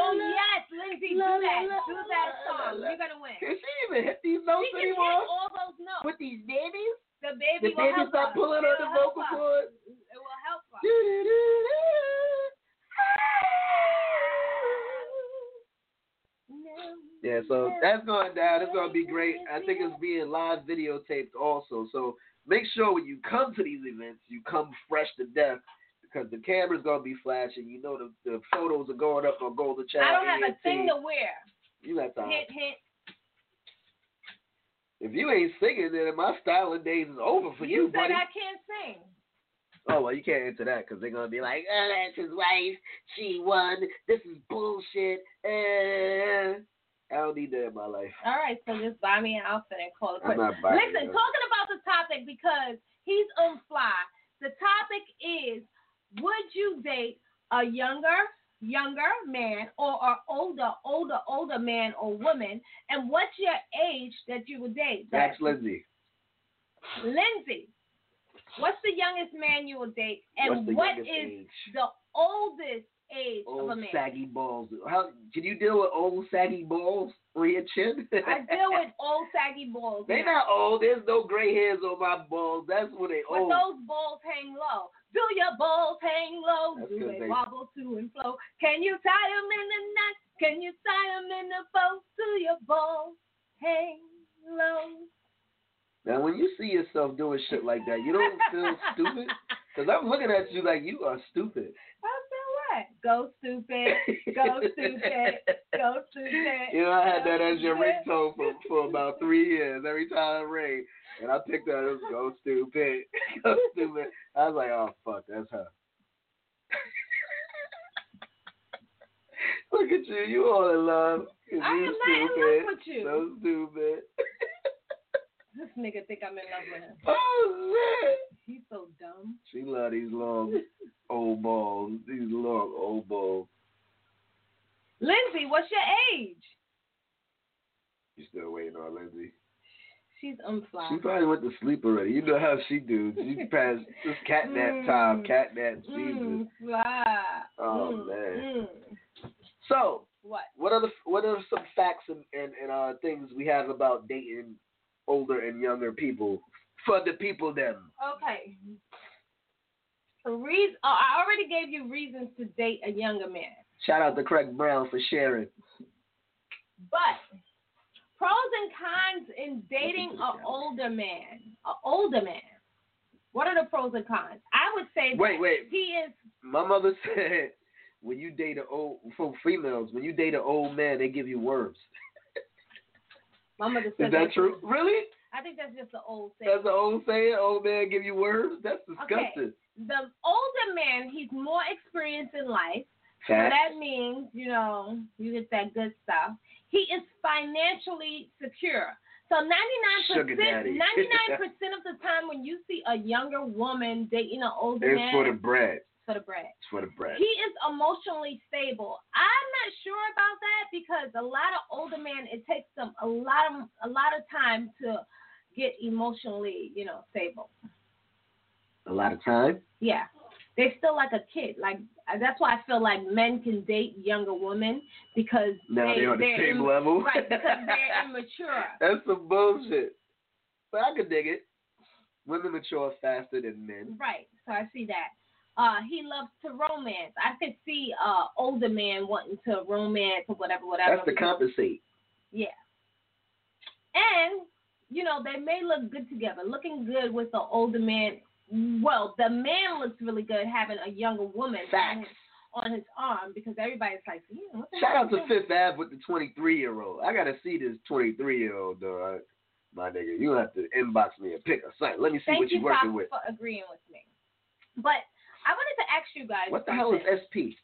Oh yes, Lindsay, do that. Do that song. You're gonna win. Can she even hit these notes She can hit all those notes. With these babies? The baby The will baby help start us. pulling It on the will help vocal us. cords. It will help us. Yeah, so that's going down. It's going to be great. I think it's being live videotaped also. So make sure when you come to these events, you come fresh to death because the camera's going to be flashing. You know the, the photos are going up on Golden Child. I don't have a thing to wear. You got time. Hint, hint. If you ain't singing, then my styling days is over for you, You said buddy. I can't sing. Oh well, you can't answer that because they're gonna be like, "Oh, that's his wife. She won. This is bullshit." Eh. I don't need that in my life. All right, so just buy me an outfit and call it quits. Listen, talking about the topic because he's on fly. The topic is: Would you date a younger, younger man or an older, older, older man or woman? And what's your age that you would date? That's That- Lindsay. Lindsay. What's the youngest man you will date? And what is age? the oldest age Old of a man? saggy balls. How can you deal with old saggy balls your chin? I deal with old saggy balls. They now. not old. There's no gray hairs on my balls. That's what they But old. those balls hang low. Do your balls hang low? That's Do they, they- wobble to and flow? Can you tie them in the knot? Can you tie them in the bow? Do your balls hang low? Now, when you see yourself doing shit like that, you don't feel stupid. Because I'm looking at you like you are stupid. I what? Go stupid. Go stupid. Go stupid. You know, I had that as your ringtone for, for about three years. Every time it rained, and I picked that as "Go Stupid, Go Stupid." I was like, "Oh fuck, that's her." Look at you, you all in love. I am not in stupid. love with you. So stupid. This nigga think I'm in love with him. oh. He's so dumb. She love these long old balls. These long old balls. Lindsay, what's your age? You still waiting on Lindsay? She's unfly. She probably went to sleep already. You know how she do. She passed this cat nap time, Mm. cat nap season. Mm, fly. Oh, Mm, man. mm. So, What? what are the what are some facts and, and, and uh things we have about dating older and younger people for the people them? Okay. Reason, oh, I already gave you reasons to date a younger man. Shout out to Craig Brown for sharing. But pros and cons in dating an older man. An older man. What are the pros and cons? I would say Wait, that wait. he is My mother said when you date an old for females, when you date an old man, they give you worms. My mother said Is that true? Really? I think that's just an old saying. That's the old saying. Old man give you words. That's disgusting. the older man, he's more experienced in life. So that means, you know, you get that good stuff. He is financially secure. So 99%, 99% of the time when you see a younger woman dating an older It's man, it's for the bread. For the bread. He is emotionally stable. I'm not sure about that because a lot of older men, it takes them a lot of a lot of time to get emotionally, you know, stable. A lot of time. Yeah. They're still like a kid. Like that's why I feel like men can date younger women because Now they, they're on the same im- level. Right, because they're immature. That's some bullshit. But I could dig it. Women mature faster than men. Right. So I see that. Uh, he loves to romance. I could see uh older man wanting to romance or whatever, whatever. That's to compensate. Yeah. And, you know, they may look good together. Looking good with the older man. Well, the man looks really good having a younger woman on his, on his arm because everybody's like, yeah, what the Shout out to that? Fifth Ave with the 23 year old. I gotta see this 23 year old, dog. My nigga, you have to inbox me a pic or something. Let me see Thank what you, you're working Fox, with. for agreeing with me. But I wanted to ask you guys. What the hell is. SP?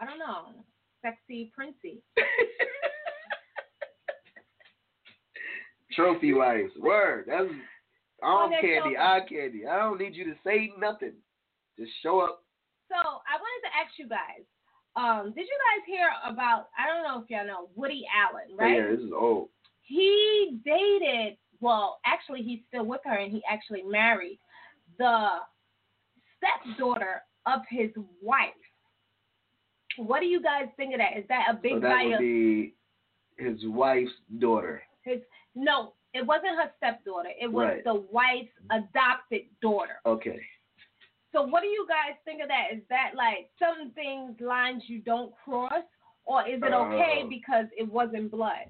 I don't know. Sexy Princey. Trophy wives. Word. That's arm Oh, candy, so- eye candy. I don't need you to say nothing. Just show up. So I wanted to ask you guys. Um, did you guys hear about? I don't know if y'all know Woody Allen, right? yeah, this is old. he dated well actually he's still with her and he actually married the stepdaughter of his wife what do you guys think of that is that a big so that would be his wife's daughter. his no it wasn't her stepdaughter it was Right. the wife's adopted daughter Okay. so what do you guys think of that is that like some things lines you don't cross or is it okay Uh, because it wasn't blood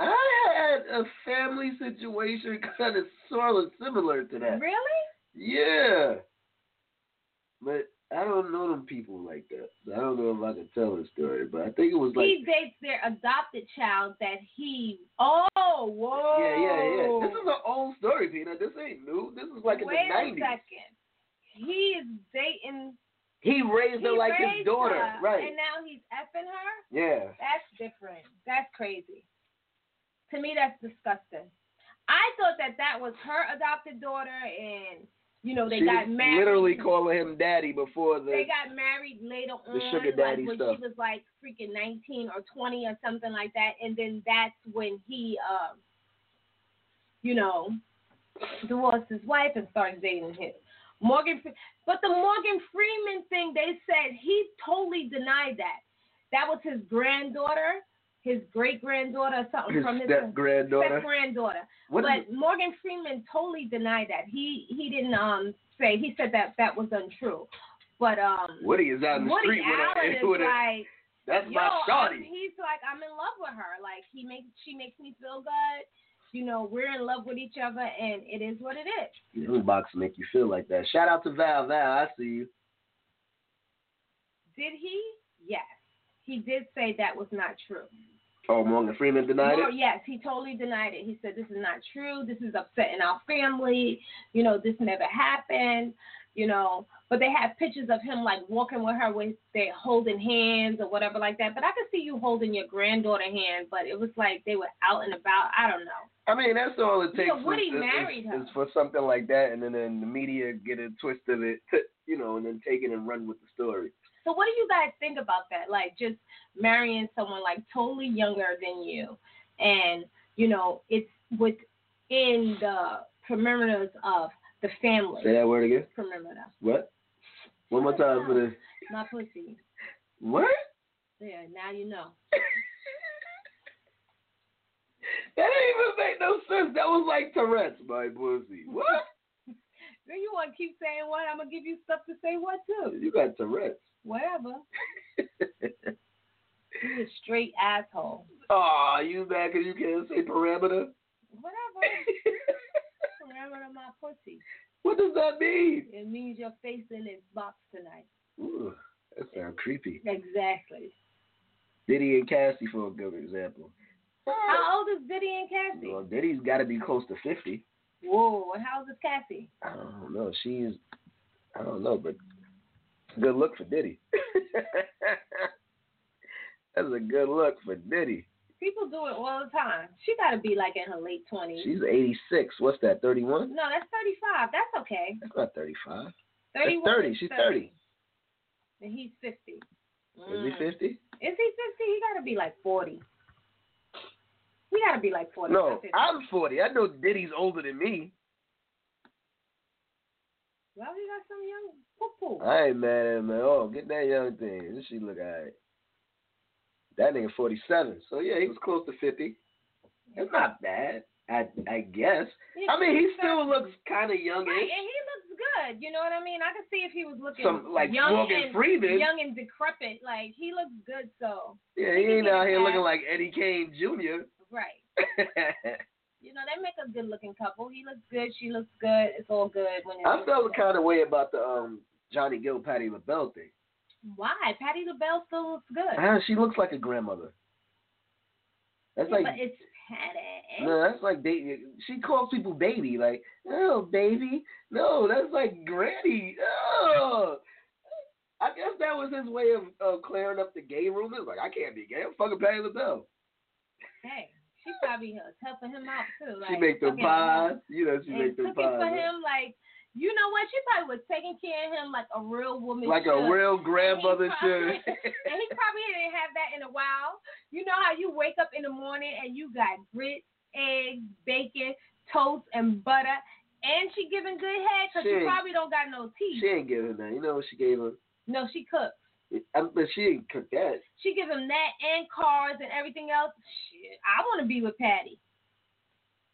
I had a family situation kind of sort of similar to that. really Yeah. But I don't know them people like that. I don't know if I can tell the story, but I think it was like he dates their adopted child that he. Oh, whoa. Yeah, yeah, yeah. This is an old story, Peanut. This ain't new. This is like in Wait the a nineties. second. He is dating. He raised He her like his daughter. her, Right. And now he's effing her. Yeah. That's different. That's crazy. To me, that's disgusting. I thought that that was her adopted daughter, and you know they she got married. literally calling him daddy before the they got married later on, The sugar daddy like when stuff. she was like freaking nineteen or twenty or something like that, and then that's when he, um, you know, divorced his wife and started dating him. Morgan, but the Morgan Freeman thing, they said he totally denied that. That was his granddaughter, his great granddaughter, or something his from his step granddaughter. granddaughter. What is But Morgan Freeman totally denied that. He he didn't um say he said that that was untrue. But um Woody is out in the Woody street with Allen a, is with a like that's yo, my shawty. he's like I'm in love with her. Like he makes she makes me feel good. You know, we're in love with each other and it is what it is. Young box make you feel like that. Shout out to Val Val, I see you. Did he? Yes. He did say that was not true. Oh, Morgan Freeman denied Well, it? yes, he totally denied it. He said this is not true. This is upsetting our family. You know, this never happened. You know, but they have pictures of him like walking with her with they holding hands or whatever like that. But I could see you holding your granddaughter hand, but it was like they were out and about. I don't know. I mean, that's all it takes. Yeah, Woody is, is- married is, her. is for something like that, and then, then the media get a twist of it, you know, and then take it and run with the story. So what do you guys think about that? Like just marrying someone like totally younger than you, and you know it's within the perimeters of the family. Say that word again. Perimeter. What? One more time for the My pussy. what? There, now you know. That didn't even make no sense. That was like Tourette's, my pussy. What? Then you want to keep saying what? I'm gonna give you stuff to say what too. You got Tourette's. Whatever. You a straight asshole. Aw, you mad because you can't say parameter? Whatever. Parameter my pussy. what does that mean? It means your face in this box tonight. Ooh, that sounds creepy. Exactly. Diddy and Cassie, for a good example. How old is Diddy and Cassie? Well, Diddy's got to be close to 50. Whoa, and how old Cassie? I don't know. She's, I don't know, but good look for Diddy. That's a good look for Diddy. People do it all the time. She got to be like in her late 20s. She's 86. What's that, 31? no, that's 35. That's okay. That's not 35. 31 That's 30. She's 30. And he's 50. Is Mm. he 50? Is he 50? He got to be like 40. He got to be like 40. No, I'm 40. I know Diddy's older than me. Well, he got some young poo-poo. I ain't mad at him at all. Get that young thing. This she look alright. That nigga 47. So yeah, he was close to 50. It's not bad. I I guess. I mean, he still 30. looks kind of Right, and he looks good. You know what I mean? I could see if he was looking Some like young Morgan and Freeman. young and decrepit. Like he looks good. So yeah, he ain't out here back. looking like Eddie Kane Jr. right. You know they make a good looking couple. He looks good. She looks good. It's all good when I felt the kind of way about the um Johnny Gill Patty LaBelle thing. Why? Patty LaBelle still looks good. Ah, she looks like a grandmother. That's Yeah, like but it's Patty. No, that's like they. She calls people baby. Like, oh, baby. No, that's like granny. Oh. I guess that was his way of, of clearing up the gay rumors. Like, I can't be gay. I'm fucking Patty LaBelle. Hey, she probably helping him out too. Like she make them fucking, um, pies. You know, she and make cooking pies. for him. Like you know what? She probably was taking care of him like a real woman. Like a real grandmother And he should. and he probably didn't have that in a while. You know how you wake up in the morning and you got grits, eggs, bacon, toast, and butter, and she giving good head because she She probably don't got no teeth. she ain't giving that. You know what she gave him? no, she cooks. I, but she ain't cook that. She give him that and cars and everything else. Shit, I want to be with Patty.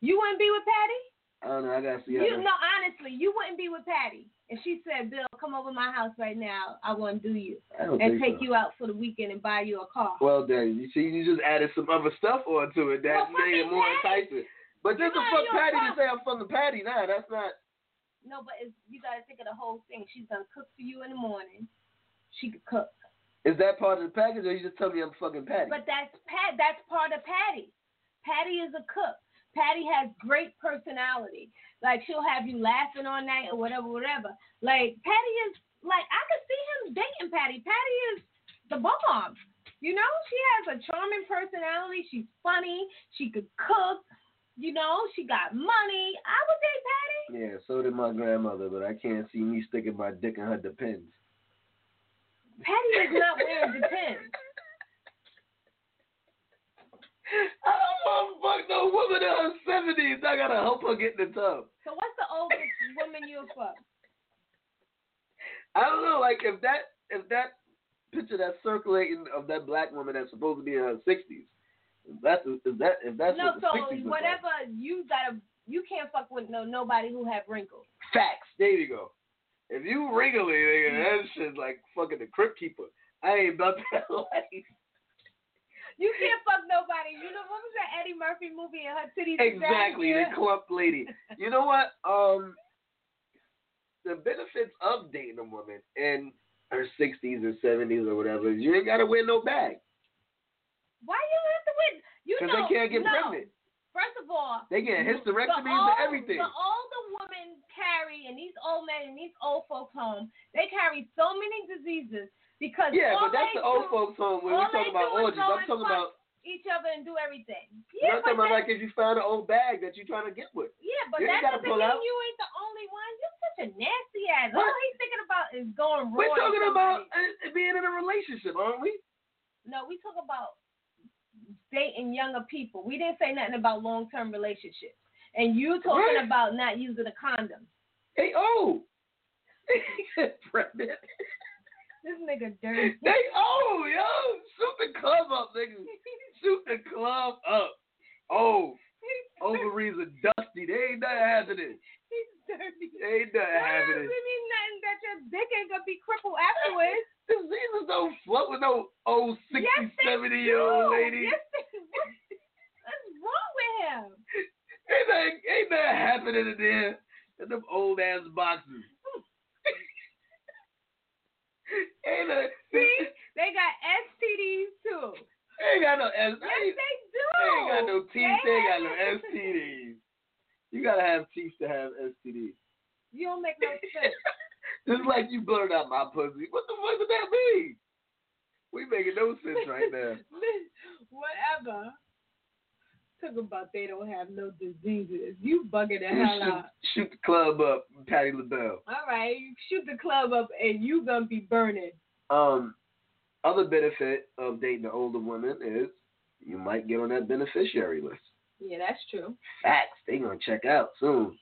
You wouldn't be with Patty? I don't know. I gotta see. You no, honestly, you wouldn't be with Patty. And she said, "Bill, come over my house right now. I want to do you and take so. you out for the weekend and buy you a car." Well, then you see, you just added some other stuff onto it that Well, made it more Patty. enticing. But just to fuck Patty to say I'm fucking Patty, nah, that's not. no, but it's, you got to think of the whole thing. She's gonna cook for you in the morning. She could cook, Is that part of the package, or you just tell me I'm fucking Patty? but that's Pat. That's part of Patty. Patty is a cook. Patty has great personality. Like she'll have you laughing all night or whatever, whatever. Like Patty is like I could see him dating Patty. Patty is the bomb. You know, she has a charming personality. She's funny. She could cook. You know, she got money. I would date Patty. yeah, so did my grandmother, but I can't see me sticking my dick in her depends. Is not wearing depends. I don't want to fuck no woman in her seventies. I gotta help her get in the tub. So what's the oldest woman you'll fuck? I don't know, like if that if that picture that's circulating of that black woman that's supposed to be in her sixties, that's is that if that's no, what the so look like. whatever you gotta, you can't fuck with no nobody who have wrinkles. Facts. There you go. If you wriggly, nigga, Mm-hmm. that shit's like fucking the crypt keeper. I ain't about that life. You can't fuck nobody. You know what was that Eddie Murphy movie and her titties? Exactly, the clump lady. You know what? Um, the benefits of dating a woman in her sixties or seventies or whatever is you ain't gotta wear no bag Why you have to win? You because know, they can't get no. pregnant. First of all, They get hysterectomies old, and everything. All the older women carry, and these old men and these old folks home, they carry so many diseases because Yeah, all but that's the old do, folks home when all we talking about orgies. I'm talking about. each other and do everything. I'm not talking about like if you found an old bag that you're trying to get with. Yeah, but ain't that doesn't mean you ain't the only one. You're such a nasty ass. What? All he's thinking about is going. We're talking about being in a relationship, aren't we? No, we talk about dating younger people. We didn't say nothing about long term relationships. And you talking Right. about not using a condom. Hey, oh, pregnant. This nigga dirty. They oh yo, shoot the club up, nigga. Shoot the club up. Oh, ovaries are dusty. They ain't nothing happening. He's dirty. Ain't nothing happening. It mean nothing that your dick ain't gonna be crippled afterwards. Diseases don't fuck with no old 60, yes, they 70 year old lady. Yes. What's wrong with him? Ain't nothing, ain't nothing happening in there. In them old ass boxes. ain't nothing. See, they got STDs too. They ain't got no S. Yes, they do. They ain't got no teeth. They ain't got no STDs. You gotta have teeth to have STDs. You don't make no sense. Just like you blurred out my pussy. What the fuck does that mean? We making no sense right now. Whatever. Talk about they don't have no diseases. You bugging the hell shoot, out. shoot the club up, Patty LaBelle. All right, you shoot the club up and you gonna be burning. Um, other benefit of dating the older woman is you might get on that beneficiary list. Yeah, that's true. Facts. They gonna check out soon.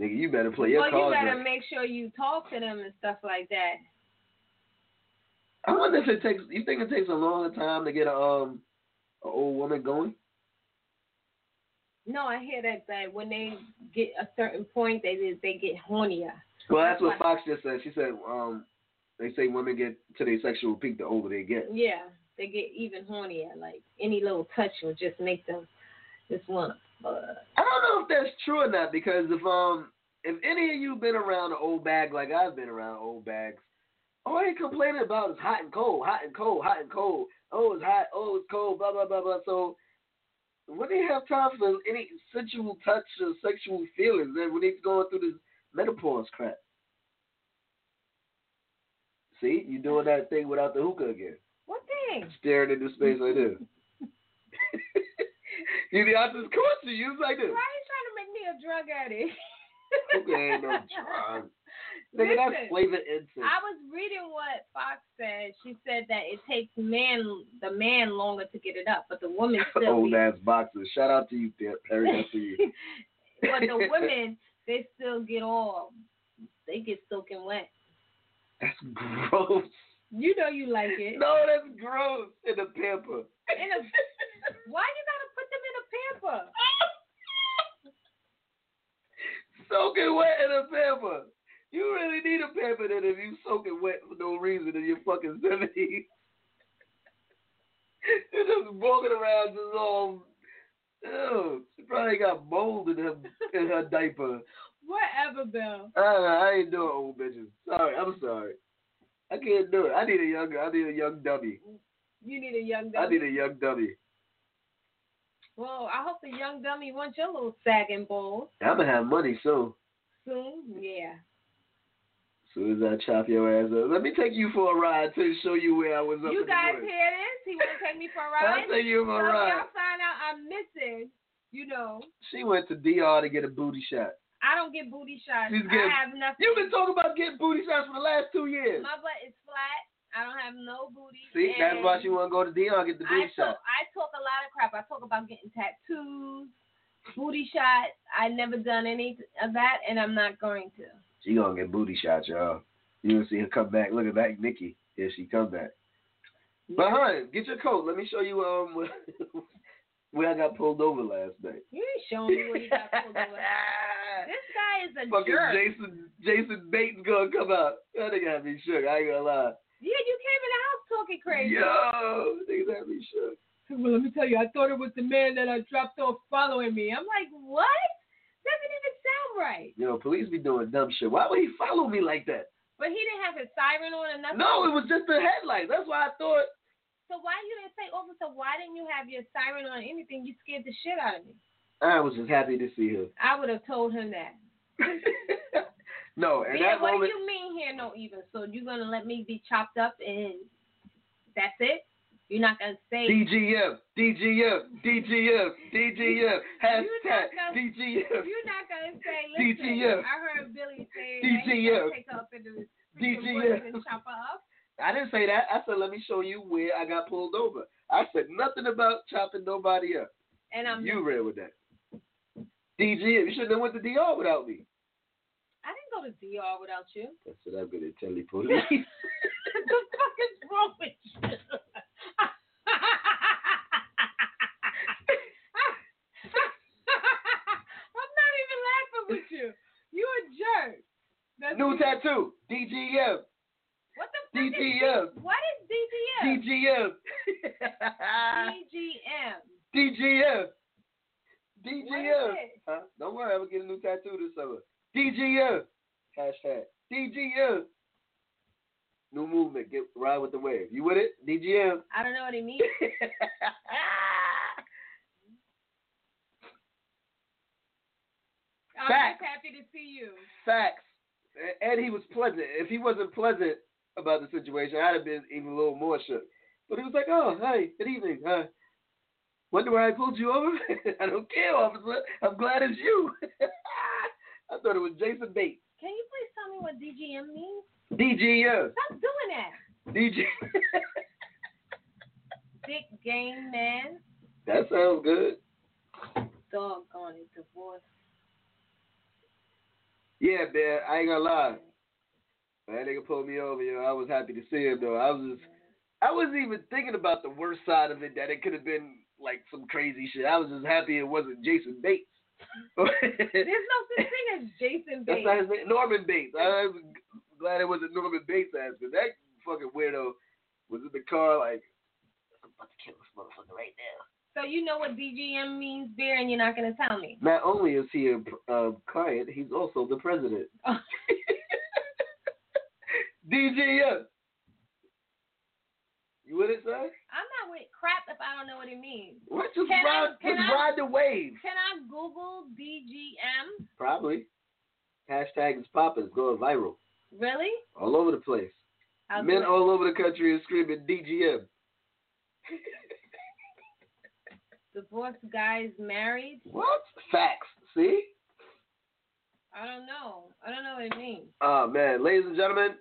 Nigga, you better play your well, you cards gotta right. make sure you talk to them and stuff like that. I wonder if it takes. You think it takes a longer time to get a um, a old woman going? No, I hear that that when they get a certain point, they they get hornier. Well, that's what Fox just said. She said, um, they say women get to their sexual peak the older they get. Yeah, they get even hornier. Like any little touch will just make them want to. Uh, I don't know if that's true or not because if um if any of you been around an old bag like I've been around old bags, all they complaining about is hot and cold, hot and cold, hot and cold. Oh, it's hot. Oh, it's cold. Blah blah blah blah. So when they have time for any sensual touch or sexual feelings, then when they're going through this menopause crap. See, you doing that thing without the hookah again, what thing? staring into space like this. You the opposite course you use like Why are you trying to make me a drug addict? okay, no drug. Nigga, that's Listen, flavor incense. I was reading what Fox said. She said that it takes man the man longer to get it up, but the woman still. Old ass boxers. Shout out to you, Perry. You. but the women, they still get all. They get soaking wet. That's gross. You know you like it. No, that's gross. In a pamper. In a, why you gotta put them in a pamper? Soaking wet in a pamper. You really need a pamper then if you soaking wet for no reason in your fucking seventies. You're just walking around just all. Ew, she probably got mold in her in her diaper. Whatever, Bill. I, I ain't doing old bitches. Sorry, I'm sorry. I can't do it. I need a young. I need a young dummy. You need a young I need a young dummy. Well, I hope the young dummy wants your little sagging balls I'm gonna have money soon. soon. Yeah. Soon as I chop your ass up. Let me take you for a ride to show you where I was up You guys hear this? He want to take me for a I'll ride. take you for a so ride. y'all find out I'm missing, you know, She went to DR to get a booty shot. I don't get booty shots. She's I getting- have nothing. You've been talking about getting booty shots for the last two years. My butt is flat. I don't have no booty. See, that's why she want to go to and get the I booty talk, shot. I talk a lot of crap. I talk about getting tattoos, booty shots. I never done any of that, and I'm not going to. She gonna get booty shots, y'all. You gonna see her come back. Look at that, Nikki. Here she come back. But honey, get your coat. Let me show you um where, I got pulled over last night. You ain't showing me where you got pulled over. This guy is a Fucking jerk. Jason Jason Bates gonna come out. That nigga had me shook. I ain't gonna lie. Yeah, you came in the house talking crazy. Yo, niggas had me shook. Well, let me tell you, I thought it was the man that I dropped off following me. I'm like, what? Doesn't even sound right. You know, police be doing dumb shit. Why would he follow me like that? But he didn't have his siren on or nothing. No, it was just the headlights. That's why I thought. So why you didn't say, officer? Why didn't you have your siren on? or Anything? You scared the shit out of me. I was just happy to see him. I would have told him that. no, and yeah, that what moment. do you mean here, no even? So you're gonna let me be chopped up and that's it? You're not gonna say DGF, DGF, DGF, DGF, hashtag gonna- DGF, you're not gonna say listen. DGF. I heard Billy say DGF. take her up in the freaking DGF. and chop her up. I didn't say that. I said, let me show you where I got pulled over. I said nothing about chopping nobody up. And I'm you read with that. DGF, you shouldn't have went to DR without me. Go to DR without you. That's what I'm to tell you, police. the fuck is wrong with you? I'm not even laughing with you. You a jerk. That's New tattoo. DGM. What the fuck DGM. is What is DGM? DGM. DGM. DGM. DGM. Huh? Don't worry, I'm gonna get a new tattoo this summer. DGM. Hashtag DGM. New movement. Get ride with the wave. You with it? DGM. I don't know what he means. I'm Facts. just happy to see you. Facts. And he was pleasant. If he wasn't pleasant about the situation, I'd have been even a little more shook. But he was like, "Oh, hi, good evening. Uh, wonder why I pulled you over? I don't care, officer. I'm glad it's you." I thought it was Jason Bates. Can you please tell me what DGM means? DGM. Stop doing that. DG. Dick game man. that sounds good. Doggone it, divorce. Yeah, man. I ain't gonna lie. That nigga pulled me over, yo. I was happy to see him, though. I was just, I wasn't even thinking about the worst side of it. That it could have been like some crazy shit. I was just happy it wasn't Jason Bates. There's no such thing as Jason Bates. That's not his name. Norman Bates. I was glad it wasn't Norman Bates' ass, but that fucking weirdo was in the car like, I'm about to kill this motherfucker right now. So you know what DGM means, beer, and you're not gonna tell me. Not only is he a uh, client, he's also the president. Oh. DGM. You with it, son? I'm not with crap if I don't know what it means. What? Just Can I- ride, just I- ride the wave. Can I Google DGM? Probably. Hashtag is popping. It's going viral Really? all over the place. I'll Men all over the country are screaming DGM. Divorced guys married? What? Facts. See? I don't know. I don't know what it means. Oh man, ladies and gentlemen,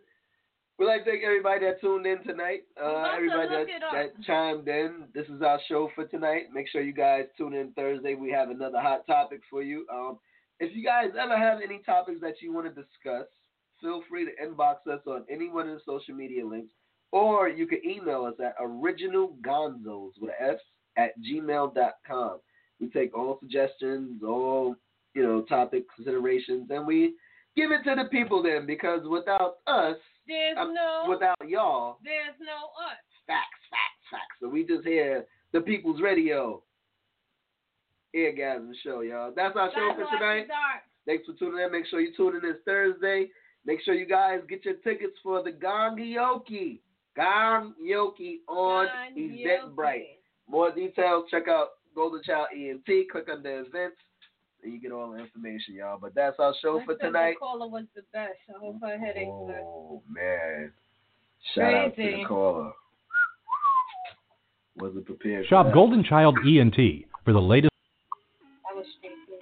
we'd like to thank everybody that tuned in tonight. Uh, everybody that, that chimed in. This is our show for tonight. Make sure you guys tune in Thursday. We have another hot topic for you. Um, if you guys ever have any topics that you want to discuss, feel free to inbox us on any one of the social media links, or you can email us at originalgonzos with an S at gmail.com. We take all suggestions, all you know, topic considerations, and we give it to the people then because without us, There's uh, no without y'all, there's no us. facts, facts, facts. So we just hear the people's radio. Eargasm show, y'all. That's our show Guys for tonight. Thanks for tuning in. Make sure you tune in this Thursday. Make sure you guys get your tickets for the Gongyoki. Gongyoki on. Eventbrite. More details, check out Golden Child ENT. Click on the events, and you get all the information, y'all. But that's our show I for said tonight. The caller was the best. I hope her headache's good. Oh man! Shout out to the caller. Wasn't prepared. for Shop that. Golden Child ENT for the latest. I was straight through.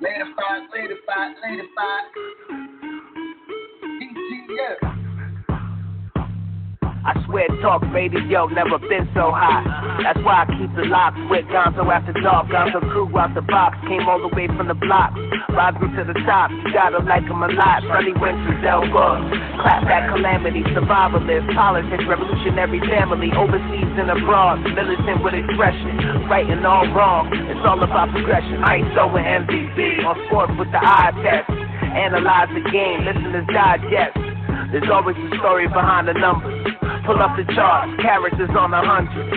Lady five, lady five, lady five. I swear talk radio never been so hot. That's why I keep the locks with Gonzo after dark. Gonzo crew out the box, came all the way from the block. Rising to the top, you gotta like 'em a lot. Sunny Winters, Elba. Clap that calamity, survivalist, politics, revolutionary family, overseas and abroad. Militant with expression, and all wrong. It's all about progression. ISO and MVP, on sport with the eye test. Analyze the game, listeners digest. There's always a story behind the numbers. Pull up the charts, characters on a hundred.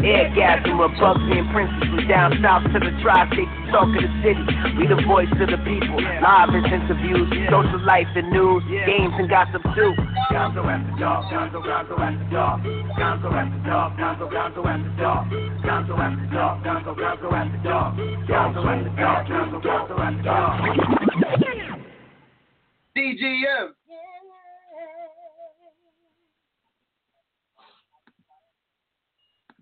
Eargasm with Buggsy and Princess from down south to the tri-state talk of the city. We the voice of the people. Live interviews, social life and news, games and gossip too. Gonzo after dark, Gonzo, Gonzo after dark. Gonzo after dark, Gonzo, Gonzo after dark. Gonzo after dark, Gonzo, Gonzo after dark. Gonzo after dark, Gonzo, Gonzo after dark. DGM.